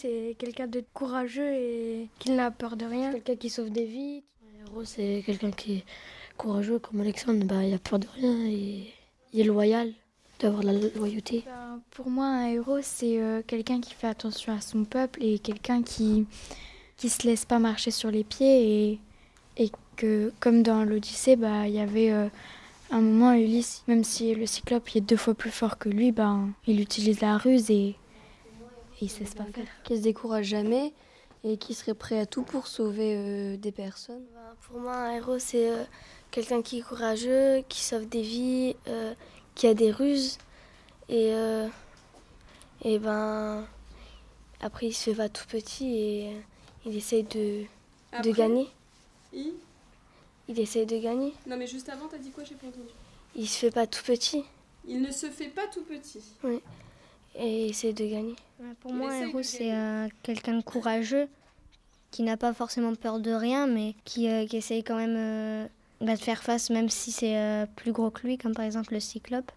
c'est quelqu'un de courageux et qui n'a peur de rien, quelqu'un qui sauve des vies. Un héros, c'est quelqu'un qui est courageux comme Alexandre, bah, il a peur de rien et il est loyal, d'avoir la loyauté. Ben, pour moi, un héros, c'est euh, quelqu'un qui fait attention à son peuple et quelqu'un qui qui se laisse pas marcher sur les pieds et, et que, comme dans l'Odyssée, bah, il y avait euh, un moment, Ulysse, même si le cyclope est deux fois plus fort que lui, ben, il utilise la ruse et, et il sait pas faire. Qui se décourage jamais et qui serait prêt à tout pour sauver euh, des personnes. Ben, pour moi, un héros, c'est euh, quelqu'un qui est courageux, qui sauve des vies, qui a des ruses. Et, et ben, après, il se fait pas tout petit et il essaye de, de gagner. Il? Il essaye de gagner. Non, mais juste avant, t'as dit quoi? J'ai pas entendu. Il se fait pas tout petit. Il ne se fait pas tout petit. Oui. Et il essaye de gagner. Pour moi, un héros, c'est euh, quelqu'un de courageux, qui n'a pas forcément peur de rien, mais qui, euh, qui essaye quand même euh, bah, de faire face, même si c'est euh, plus gros que lui, comme par exemple le cyclope.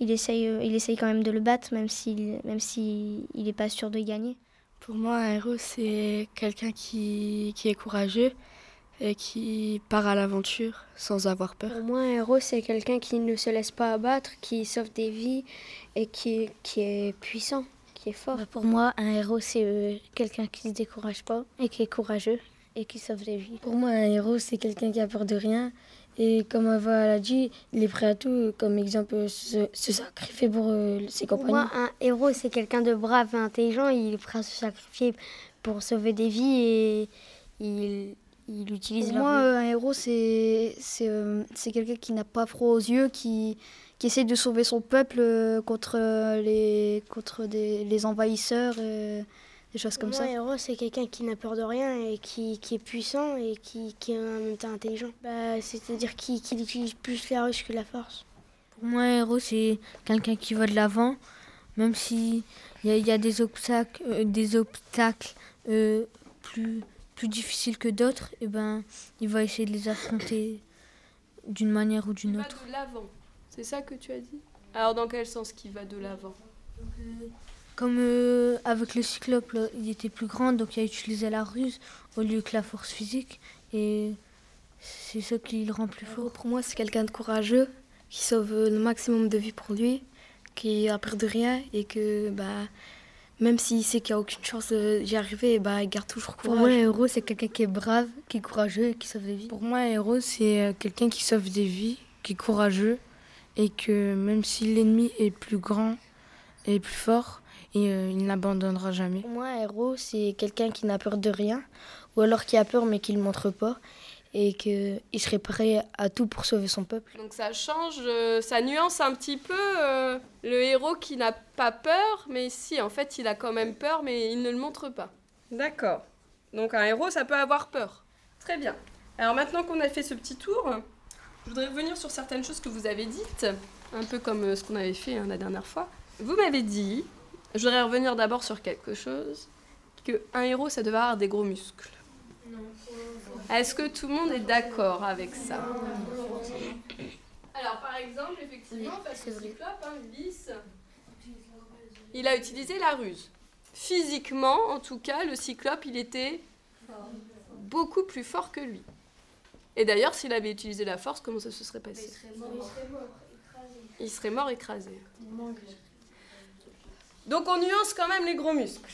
Il essaye, euh, il essaye quand même de le battre, même s'il même si il n'est pas sûr de gagner. Pour moi, un héros, c'est quelqu'un qui, qui est courageux et qui part à l'aventure sans avoir peur. Pour moi, un héros, c'est quelqu'un qui ne se laisse pas abattre, qui sauve des vies et qui, qui est puissant, qui est fort. Bah, pour moi, un héros, c'est euh, quelqu'un qui ne se décourage pas et qui est courageux et qui sauve des vies. Pour moi, un héros, c'est quelqu'un qui a peur de rien. Et comme Ava l'a dit, il est prêt à tout, comme exemple, se, se sacrifier pour euh, ses Pour compagnons. moi, un héros, c'est quelqu'un de brave et intelligent. Il est prêt à se sacrifier pour sauver des vies et il, il utilise Pour moi, euh, un héros, c'est c'est euh, c'est quelqu'un qui n'a pas froid aux yeux, qui, qui essaie de sauver son peuple euh, contre, les, contre des, les envahisseurs, et des choses comme Pour ça. moi, un héros, c'est quelqu'un qui n'a peur de rien et qui, qui est puissant et qui, qui est en même temps intelligent. Bah, C'est-à-dire qui, qui utilise plus la ruse que la force. Pour moi, un héros, c'est quelqu'un qui va de l'avant, même s'il y, a- il y a des obstacles, euh, des obstacles euh, plus, plus difficiles que d'autres, et ben, il va essayer de les affronter d'une manière ou Il d'une va autre. de l'avant. C'est ça que tu as dit? Alors, dans quel sens qu'il va de l'avant? Comme euh, avec le cyclope, là, il était plus grand, donc il a utilisé la ruse au lieu que la force physique, et c'est ça qui le rend plus fort. Pour moi, c'est quelqu'un de courageux qui sauve le maximum de vie pour lui, qui a peur de rien et que bah, même s'il sait qu'il n'y a aucune chance d'y arriver, bah, il garde toujours Pour courage. moi, un héros, c'est quelqu'un qui est brave, qui est courageux et qui sauve des vies. Pour moi, un héros, c'est euh, quelqu'un qui sauve des vies, qui est courageux et que même si l'ennemi est plus grand et plus fort, et, euh, il n'abandonnera jamais. Pour moi, un héros, c'est quelqu'un qui n'a peur de rien, ou alors qui a peur mais qui ne le montre pas, et qu'il serait prêt à tout pour sauver son peuple. Donc ça change, euh, ça nuance un petit peu euh, le héros qui n'a pas peur, mais si, en fait, il a quand même peur, mais il ne le montre pas. D'accord. Donc un héros, ça peut avoir peur. Très bien. Alors maintenant qu'on a fait ce petit tour, je voudrais revenir sur certaines choses que vous avez dites, un peu comme euh, ce qu'on avait fait hein, la dernière fois. Vous m'avez dit, je voudrais revenir d'abord sur quelque chose, que un héros, ça devait avoir des gros muscles. Est-ce que tout le monde est d'accord avec ça Alors, par exemple, effectivement, face au cyclope, hein, Ulysse, il a utilisé la ruse. Physiquement, en tout cas, le cyclope, il était beaucoup plus fort que lui. Et d'ailleurs, s'il avait utilisé la force, comment ça se serait passé Il serait mort écrasé. Donc on nuance quand même les gros muscles.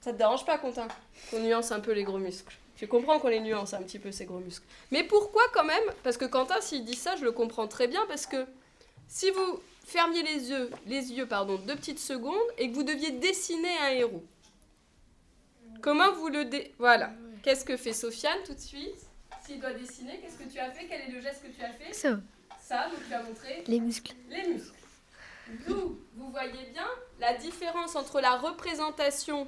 Ça te dérange pas, Quentin? Qu'on nuance un peu les gros muscles. Tu comprends qu'on les nuance un petit peu, ces gros muscles. Mais pourquoi quand même Parce que Quentin, s'il dit ça, je le comprends très bien, parce que si vous fermiez les yeux, les yeux pardon, deux petites secondes, et que vous deviez dessiner un héros, comment vous le... dé- Voilà. Qu'est-ce que fait Sofiane tout de suite? S'il doit dessiner, qu'est-ce que tu as fait? Quel est le geste que tu as fait? Ça, Ça, donc tu as montré les muscles. les muscles. D'où vous voyez bien la différence entre la représentation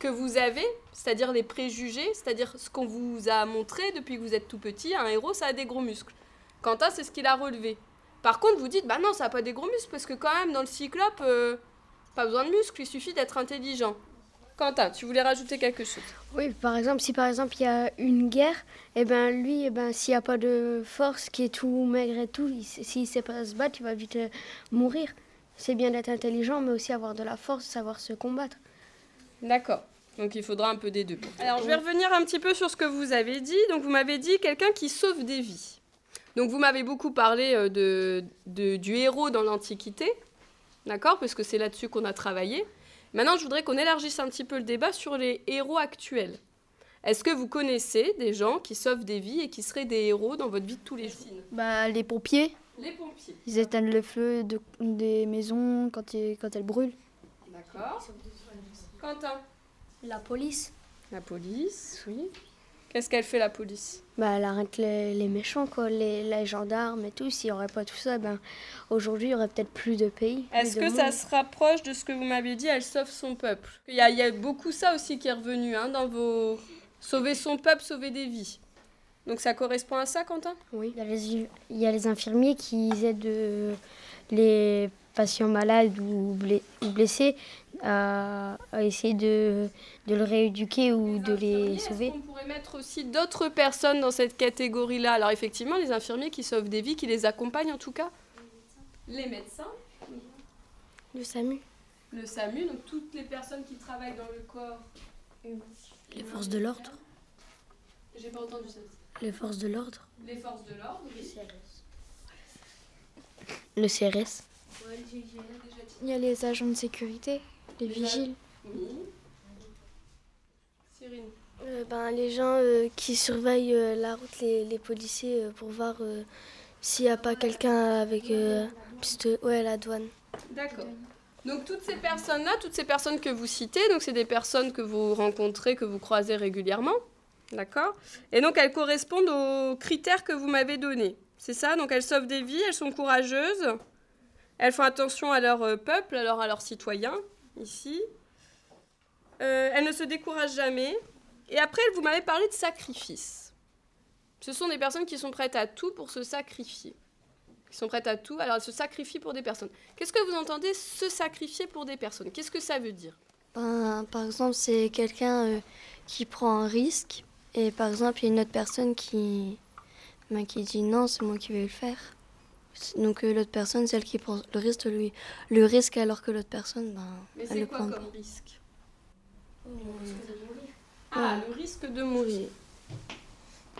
que vous avez, c'est-à-dire les préjugés, c'est-à-dire ce qu'on vous a montré depuis que vous êtes tout petit, un héros, ça a des gros muscles. Quentin, c'est ce qu'il a relevé. Par contre, vous dites, bah non, ça n'a pas des gros muscles, parce que quand même, dans le cyclope, euh, pas besoin de muscles, il suffit d'être intelligent. Quentin, tu voulais rajouter quelque chose? Oui, par exemple, si par exemple il y a une guerre, et ben lui, eh ben, s'il n'y a pas de force, qui est tout maigre et tout, s'il ne sait pas se battre, il va vite euh, mourir. c'est bien d'être intelligent, mais aussi avoir de la force, savoir se combattre. D'accord. Donc il faudra un peu des deux. Alors je vais revenir un petit peu sur ce que vous avez dit. Donc vous m'avez dit quelqu'un qui sauve des vies. Donc vous m'avez beaucoup parlé euh, de, du héros dans l'Antiquité, d'accord Parce que c'est là-dessus qu'on a travaillé. Maintenant je voudrais qu'on élargisse un petit peu le débat sur les héros actuels. Est-ce que vous connaissez des gens qui sauvent des vies et qui seraient des héros dans votre vie de tous les jours? Bah, Les pompiers. Les pompiers. Ils éteignent le feu de, des maisons quand, quand elles brûlent. D'accord. Quentin La police. La police, oui. Qu'est-ce qu'elle fait la police? Bah, Elle arrête les, méchants, quoi, les, les, gendarmes et tout. S'il n'y aurait pas tout ça, ben, aujourd'hui, il y aurait peut-être plus de pays. Est-ce que ça se rapproche de ce que vous m'avez dit Elle sauve son peuple. Il y, a, il y a beaucoup ça aussi qui est revenu hein, dans vos, Sauver son peuple, sauver des vies. Donc ça correspond à ça, Quentin? Oui. Il y, a les, infirmiers qui aident euh, les patients malades ou, blessés à, essayer de, le rééduquer ou de les sauver. On pourrait mettre aussi d'autres personnes dans cette catégorie-là? Alors effectivement, les infirmiers qui sauvent des vies, qui les accompagnent en tout cas. Les médecins. Le SAMU. Le SAMU, donc toutes les personnes qui travaillent dans le corps les forces de l'ordre J'ai pas entendu ça. Les forces de l'ordre Les forces de l'ordre, oui. Le CRS. Il y a les agents de sécurité, les, vigiles. Oui. Cyrine. Euh, ben, les gens euh, qui surveillent euh, la route, les, les policiers, pour voir s'il n'y a pas quelqu'un avec ouais, la douane. D'accord. Donc toutes ces personnes-là, toutes ces personnes que vous citez, donc c'est des personnes que vous rencontrez, que vous croisez régulièrement, d'accord Et donc elles correspondent aux critères que vous m'avez donnés. C'est ça? Donc elles sauvent des vies, elles sont courageuses, elles font attention à leur euh, peuple, alors à leurs citoyens, ici. Euh, elles ne se découragent jamais. Et après, vous m'avez parlé de sacrifice. Ce sont des personnes qui sont prêtes à tout pour se sacrifier qui sont prêtes à tout. Alors elles se sacrifient pour des personnes. Qu'est-ce que vous entendez se sacrifier pour des personnes? Qu'est-ce que ça veut dire? Ben, Par exemple, c'est quelqu'un euh, qui prend un risque et par exemple, il y a une autre personne qui, ben, qui dit non, c'est moi qui vais le faire. Donc euh, l'autre personne, celle qui prend le risque, lui, le risque alors que l'autre personne, ben, Mais c'est quoi comme risque Ah, le risque de mourir.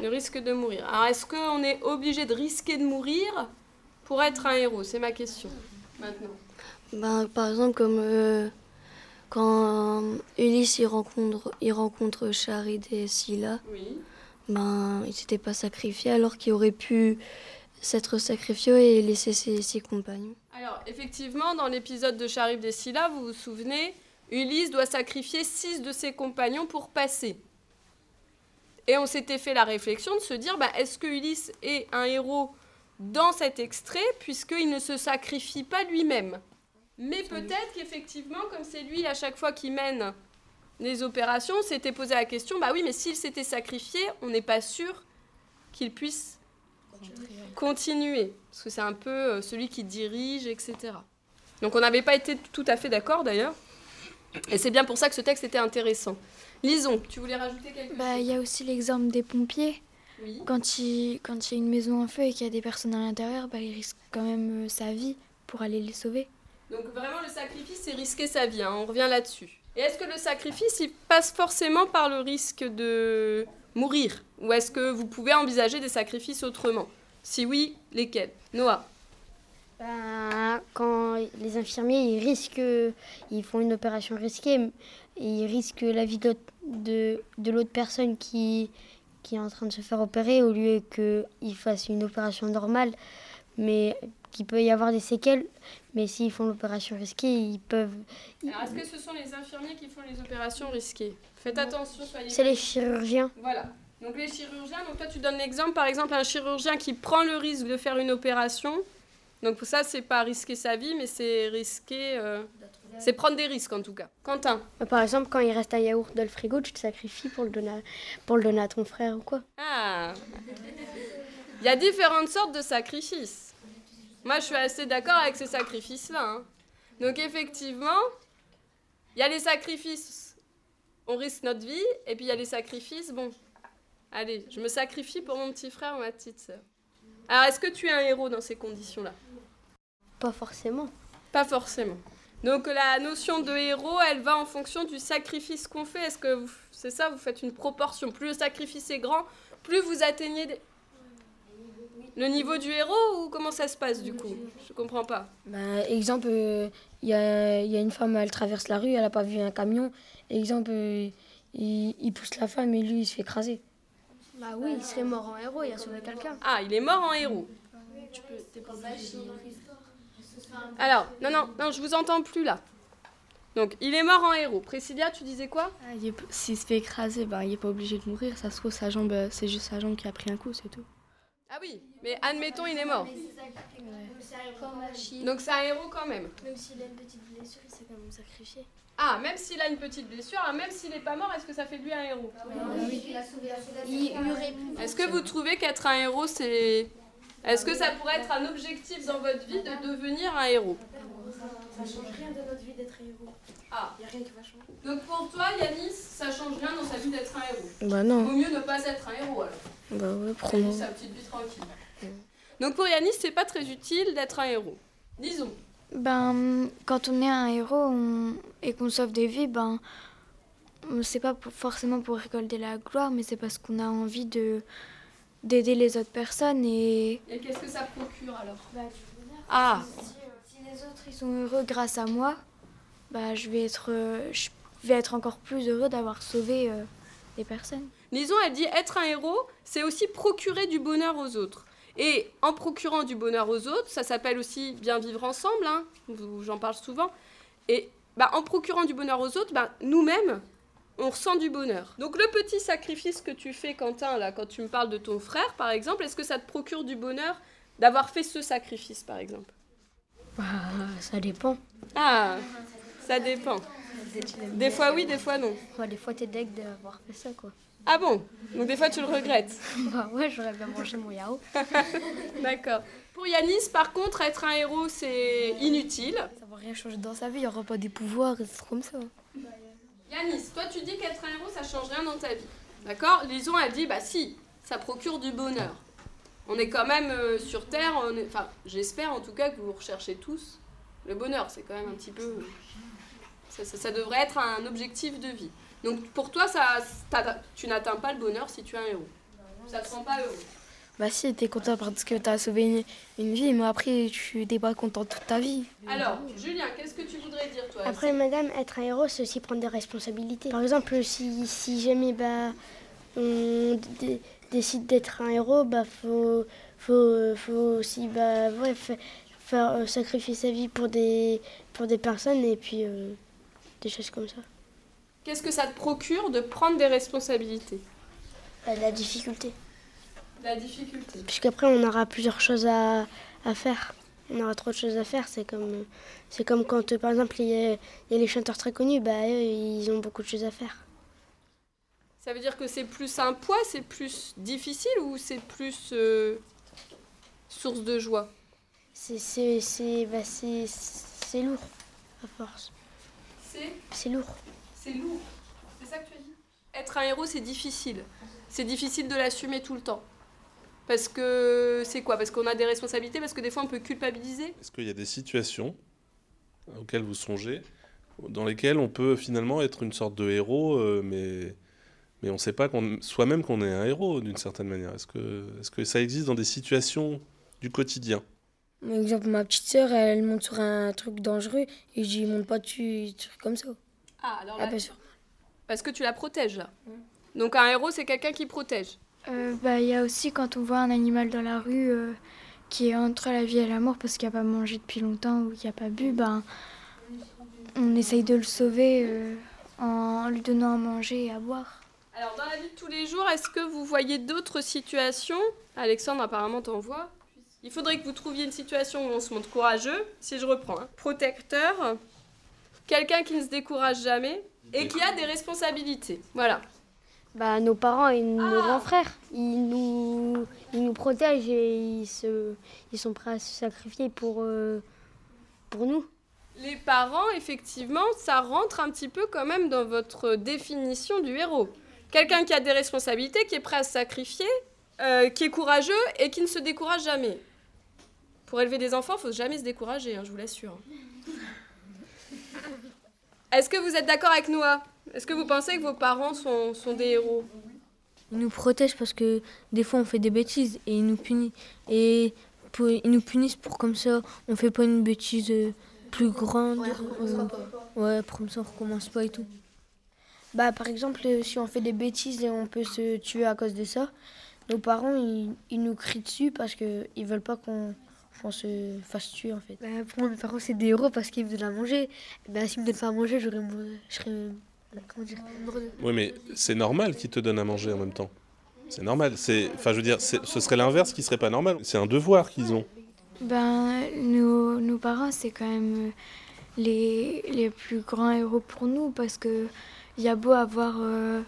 Le risque de mourir. Alors, est-ce qu'on est obligé de risquer de mourir pour être un héros? C'est ma question maintenant. Ben, par exemple, comme euh, quand Ulysse il rencontre, il rencontre Charid et Scylla, ben, il s'était pas sacrifié alors qu'il aurait pu s'être sacrifié et laisser ses, ses, compagnons. Alors, effectivement, dans l'épisode de Charib et Scylla, vous vous souvenez, Ulysse doit sacrifier six de ses compagnons pour passer. Et on s'était fait la réflexion de se dire, ben, est-ce que Ulysse est un héros dans cet extrait, puisqu'il ne se sacrifie pas lui-même? Mais peut-être qu'effectivement, comme c'est lui à chaque fois qui mène les opérations, s'était posé la question, bah oui, mais s'il s'était sacrifié, on n'est pas sûr qu'il puisse continuer. Parce que c'est un peu euh, celui qui dirige, etc. Donc on n'avait pas été tout à fait d'accord d'ailleurs. Et c'est bien pour ça que ce texte était intéressant. Lisons, tu voulais rajouter quelque bah, chose? Il y a aussi l'exemple des pompiers. Quand il, quand y a une maison en feu et qu'il y a des personnes à l'intérieur, bah, il risque quand même euh, sa vie pour aller les sauver. Donc vraiment, le sacrifice, c'est risquer sa vie. Hein. On revient là-dessus. Et est-ce que le sacrifice, il passe forcément par le risque de mourir. Ou est-ce que vous pouvez envisager des sacrifices autrement? Si oui, lesquels? Noah. Ben, Quand les infirmiers, ils risquent, ils font une opération risquée, ils risquent la vie de, l'autre personne qui, qui est en train de se faire opérer au lieu qu'il fasse une opération normale, mais qu'il peut y avoir des séquelles. Mais s'ils font l'opération risquée, ils peuvent. Alors, est-ce que ce sont les infirmiers qui font les opérations risquées? Faites attention, soyez. C'est les chirurgiens. Voilà. Donc, les chirurgiens, donc toi, tu donnes l'exemple, par exemple, un chirurgien qui prend le risque de faire une opération. Donc, pour ça, c'est pas risquer sa vie, mais c'est risquer. Euh, c'est prendre des risques en tout cas. Quentin bah, Par exemple, quand il reste un yaourt dans le frigo, tu te sacrifies pour le donner à, pour le donner à ton frère ou quoi? Ah Il y a différentes sortes de sacrifices. Moi, je suis assez d'accord avec ces sacrifices-là. Hein. Donc, effectivement, il y a les sacrifices, on risque notre vie, et puis il y a les sacrifices, bon, allez, je me sacrifie pour mon petit frère ou ma petite sœur. Alors, est-ce que tu es un héros dans ces conditions-là? Pas forcément. Pas forcément. Donc la notion de héros, elle va en fonction du sacrifice qu'on fait. Est-ce que c'est ça, vous faites une proportion Plus le sacrifice est grand, plus vous atteignez le niveau du héros ou comment ça se passe du coup? Je comprends pas. Bah, exemple, il euh, y, a, y, a, une femme, elle traverse la rue, elle n'a pas vu un camion. Exemple, euh, il, il, pousse la femme et lui, il se fait écraser. Bah oui, il serait mort en héros, il a sauvé quelqu'un. Ah, il est mort en héros. Alors, non, non, non, je vous entends plus là. Donc, il est mort en héros. Priscilla, tu disais quoi? Ah, S'il se fait écraser, ben, il n'est pas obligé de mourir. Ça se trouve, sa jambe, euh, c'est juste sa jambe qui a pris un coup, c'est tout. Ah oui, mais admettons, il est mort. Donc, c'est un héros quand même. Même s'il a une petite blessure, il s'est quand même sacrifié. Ah, même s'il a une petite blessure, hein, même s'il n'est pas mort, est-ce que ça fait de lui un héros? Oui, Est-ce que vous trouvez qu'être un héros, c'est est-ce que ça pourrait être un objectif dans votre vie de devenir un héros? Ça change rien de notre vie d'être un héros. Ah. Il n'y a rien qui va changer. Donc pour toi, Yanis, ça change rien dans sa vie d'être un héros? Bah non. Vaut mieux ne pas être un héros alors. Bah ouais, prends sa petite vie tranquille. Donc pour Yanis, c'est pas très utile d'être un héros. Disons. Ben, quand on est un héros et qu'on sauve des vies, ben, c'est pas forcément pour récolter la gloire, mais c'est parce qu'on a envie de d'aider les autres personnes et... Et qu'est-ce que ça procure alors? Bah, Ah si, les autres ils sont heureux grâce à moi, bah, je, vais être, euh, je vais être encore plus heureux d'avoir sauvé euh, les personnes. Lison a dit être un héros, c'est aussi procurer du bonheur aux autres. Et en procurant du bonheur aux autres, ça s'appelle aussi bien vivre ensemble, hein, j'en parle souvent. Et bah, en procurant du bonheur aux autres, bah, nous-mêmes, on ressent du bonheur. Donc le petit sacrifice que tu fais, Quentin, là, quand tu me parles de ton frère, par exemple, est-ce que ça te procure du bonheur d'avoir fait ce sacrifice, par exemple? Bah, Ça dépend. Ah, ça dépend. Des fois oui, des fois non. des fois t'es deg d'avoir fait ça, quoi. Ah bon? Donc des fois tu le regrettes Bah ouais, j'aurais bien mangé mon yaourt. D'accord. Pour Yanis, par contre, être un héros, c'est inutile. Ça va rien changer dans sa vie, il n'y aura pas des pouvoirs, c'est comme ça. Yanis, toi tu dis qu'être un héros ça change rien dans ta vie. D'accord? Lison a dit bah si, ça procure du bonheur. On est quand même euh, sur Terre, enfin j'espère en tout cas que vous recherchez tous le bonheur. C'est quand même un petit peu. Ça, devrait être un objectif de vie. Donc pour toi, ça, tu n'atteins pas le bonheur si tu es un héros. Ça te rend pas heureux. Bah si, t'es content parce que t'as sauvé une, vie, mais après tu n'es pas content toute ta vie. Alors, Julien, qu'est-ce que tu voudrais dire toi? Après, madame, être un héros, c'est aussi prendre des responsabilités. Par exemple, si, si jamais bah, on décide d'être un héros, bah faut, faut, faut aussi bah, ouais, faire, euh, sacrifier sa vie pour des, pour des personnes et puis euh, des choses comme ça. Qu'est-ce que ça te procure de prendre des responsabilités? Bah, La difficulté. La difficulté. Puisqu'après, on aura plusieurs choses à, à, faire. On aura trop de choses à faire. C'est comme, c'est comme quand, par exemple, il y, a, les chanteurs très connus, bah, eux, ils ont beaucoup de choses à faire. Ça veut dire que c'est plus un poids, c'est plus difficile ou c'est plus euh, source de joie? C'est c'est, c'est, bah, c'est, c'est lourd, à force. C'est? C'est lourd. C'est lourd. C'est ça que tu as dit Être un héros, c'est difficile. C'est difficile de l'assumer tout le temps. Parce que c'est quoi? Parce qu'on a des responsabilités Parce que des fois on peut culpabiliser Est-ce qu'il y a des situations auxquelles vous songez dans lesquelles on peut finalement être une sorte de héros, euh, mais, mais on ne sait pas soi-même qu'on est un héros d'une certaine manière Est-ce que, est que ça existe dans des situations du quotidien? Par exemple, ma petite sœur, elle monte sur un truc dangereux et je dis monte pas dessus, truc comme ça. Ah, alors là, parce que tu la protèges là. Donc un héros, c'est quelqu'un qui protège. Euh, bah, il y a aussi quand on voit un animal dans la rue euh, qui est entre la vie et la mort parce qu'il n'a pas mangé depuis longtemps ou qu'il n'a pas bu, ben, on essaye de le sauver euh, en lui donnant à manger et à boire. Alors dans la vie de tous les jours, est-ce que vous voyez d'autres situations? Alexandre apparemment t'en voit. Il faudrait que vous trouviez une situation où on se montre courageux, si je reprends. Hein. Protecteur, quelqu'un qui ne se décourage jamais et qui a des responsabilités. Voilà bah, nos parents et nos ah grands frères. Ils nous, ils nous protègent et ils, se, ils sont prêts à se sacrifier pour, euh, pour nous. Les parents, effectivement, ça rentre un petit peu quand même dans votre définition du héros. Quelqu'un qui a des responsabilités, qui est prêt à se sacrifier, euh, qui est courageux et qui ne se décourage jamais. Pour élever des enfants, il faut jamais se décourager, hein, je vous l'assure. Est-ce que vous êtes d'accord avec Noah? Est-ce que vous pensez que vos parents sont, sont des héros? Ils nous protègent parce que des fois on fait des bêtises et ils nous punissent. Et pour- ils nous punissent pour comme ça, on fait pas une bêtise euh, plus grande. euh, ouais, pour comme ça on recommence pas et tout. Bah, par exemple, euh, si on fait des bêtises et on peut se tuer à cause de ça, nos parents, ils, ils nous crient dessus parce qu'ils veulent pas qu'on qu'on se fasse tuer, en fait. Bah, pour moi, mes parents, c'est des héros parce qu'ils me donnent à manger. Bah, s'ils me donnent pas à manger, j'aurais. Je serais. Comment dire Oui, mais c'est normal qu'ils te donnent à manger en même temps. C'est normal. C'est, enfin, je veux dire, ce serait l'inverse qui serait pas normal. C'est un devoir qu'ils ont. Ben, nos, nos parents, c'est quand même euh, les, les plus grands héros pour nous parce que il y a beau avoir euh,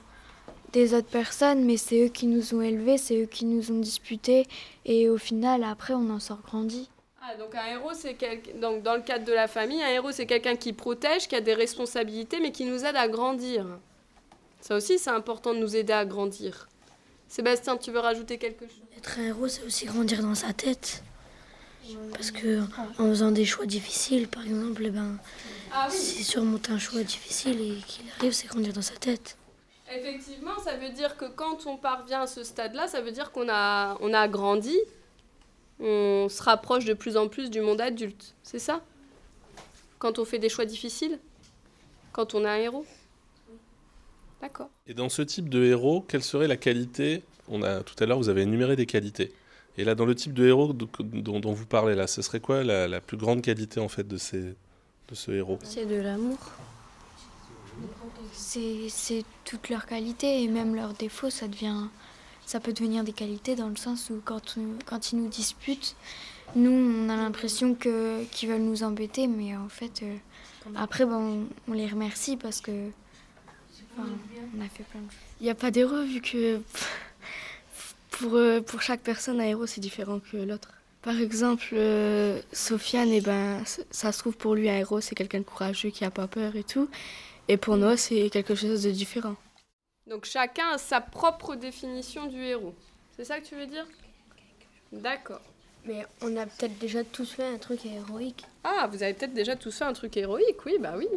des autres personnes, mais c'est eux qui nous ont élevés, c'est eux qui nous ont disputés et au final, après, on en sort grandi. Ah, donc un héros, c'est. Donc dans le cadre de la famille, un héros, c'est quelqu'un qui protège, qui a des responsabilités, mais qui nous aide à grandir. Ça aussi, c'est important de nous aider à grandir. Sébastien, tu veux rajouter quelque chose? Être un héros, c'est aussi grandir dans sa tête. Parce que en faisant des choix difficiles, par exemple, eh ben, Ah oui. si surmonter un choix difficile et qu'il arrive, c'est grandir dans sa tête. Effectivement, ça veut dire que quand on parvient à ce stade-là, ça veut dire qu'on a, on a grandi, on se rapproche de plus en plus du monde adulte. C'est ça? Quand on fait des choix difficiles? Quand on est un héros? D'accord. Et dans ce type de héros, quelle serait la qualité? On a tout à l'heure, vous avez énuméré des qualités. Et là, dans le type de héros dont, dont- dont vous parlez là, ce serait quoi la, la plus grande qualité en fait de ces, de ce héros? C'est de l'amour. C'est toutes leurs qualités et même leurs défauts, ça devient ça peut devenir des qualités dans le sens où quand, on- quand ils nous disputent, nous on a l'impression que qu'ils veulent nous embêter, mais en fait euh, après ben, on, on les remercie parce que enfin, on a fait plein de choses. Il n'y a pas d'héros vu que pour, euh, pour chaque personne, un héros c'est différent que l'autre. Par exemple, euh, Sofiane, eh ben, ça se trouve pour lui un héros, c'est quelqu'un de courageux qui a pas peur et tout. Et pour Noah, c'est quelque chose de différent. Donc chacun a sa propre définition du héros. C'est ça que tu veux dire? D'accord. Mais on a peut-être déjà tous fait un truc héroïque. Ah, vous avez peut-être déjà tous fait un truc héroïque, oui, bah oui.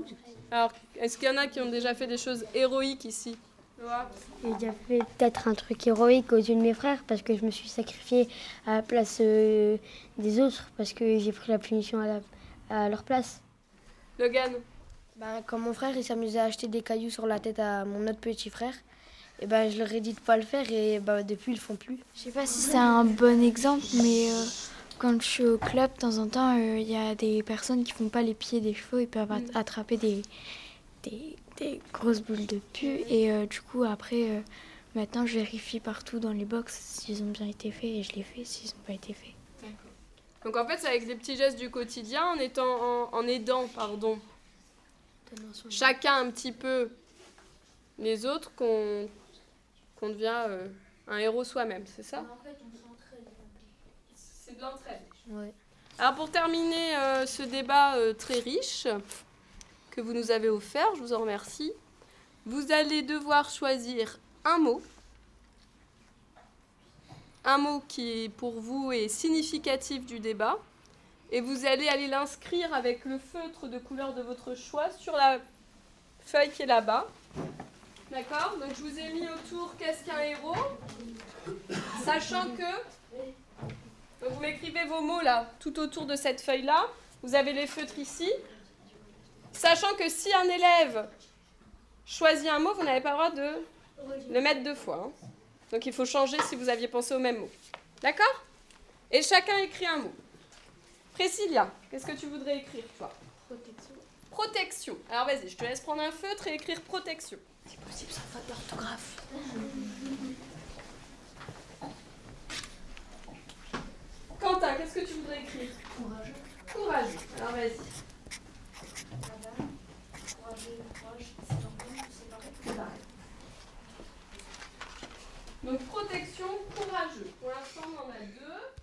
Alors, est-ce qu'il y en a qui ont déjà fait des choses héroïques ici? Noah? J'ai déjà fait peut-être un truc héroïque aux yeux de mes frères parce que je me suis sacrifiée à la place euh, des autres parce que j'ai pris la punition à, la- à leur place. Logan? Ben, quand mon frère il s'amusait à acheter des cailloux sur la tête à mon autre petit frère, et ben, je leur ai dit de pas le faire et ben, depuis ils le font plus. Je sais pas si c'est un bon exemple, mais euh, quand je suis au club, de temps en temps, euh, il y a des personnes qui font pas les pieds des chevaux, ils peuvent at- attraper des, des, des grosses boules de pu. Et euh, du coup, après, euh, maintenant, je vérifie partout dans les box s'ils ont bien été faits et je les fais s'ils n'ont pas été faits. Donc en fait, c'est avec des petits gestes du quotidien, en, étant, en, en aidant pardon, chacun un petit peu les autres, qu'on qu'on devient euh, un héros soi-même, c'est ça? C'est de l'entraide. Ouais. Alors pour terminer euh, ce débat euh, très riche que vous nous avez offert, je vous en remercie, vous allez devoir choisir un mot. Un mot qui pour vous est significatif du débat. Et vous allez aller l'inscrire avec le feutre de couleur de votre choix sur la feuille qui est là-bas. D'accord? Donc je vous ai mis autour qu'est-ce qu'un héros? Sachant que vous m'écrivez vos mots là, tout autour de cette feuille-là. Vous avez les feutres ici. Sachant que si un élève choisit un mot, vous n'avez pas le droit de le mettre deux fois. hein. Donc il faut changer si vous aviez pensé au même mot. D'accord? Et chacun écrit un mot. Priscilla, qu'est-ce que tu voudrais écrire, toi? Protection. Protection. Alors vas-y, je te laisse prendre un feutre et écrire protection. C'est possible, ça faute d'orthographe. Quentin, qu'est-ce que tu voudrais écrire? Courageux. Courageux. Alors vas-y. Madame, courageux, c'est Donc protection, courageux. Pour l'instant, on en a deux.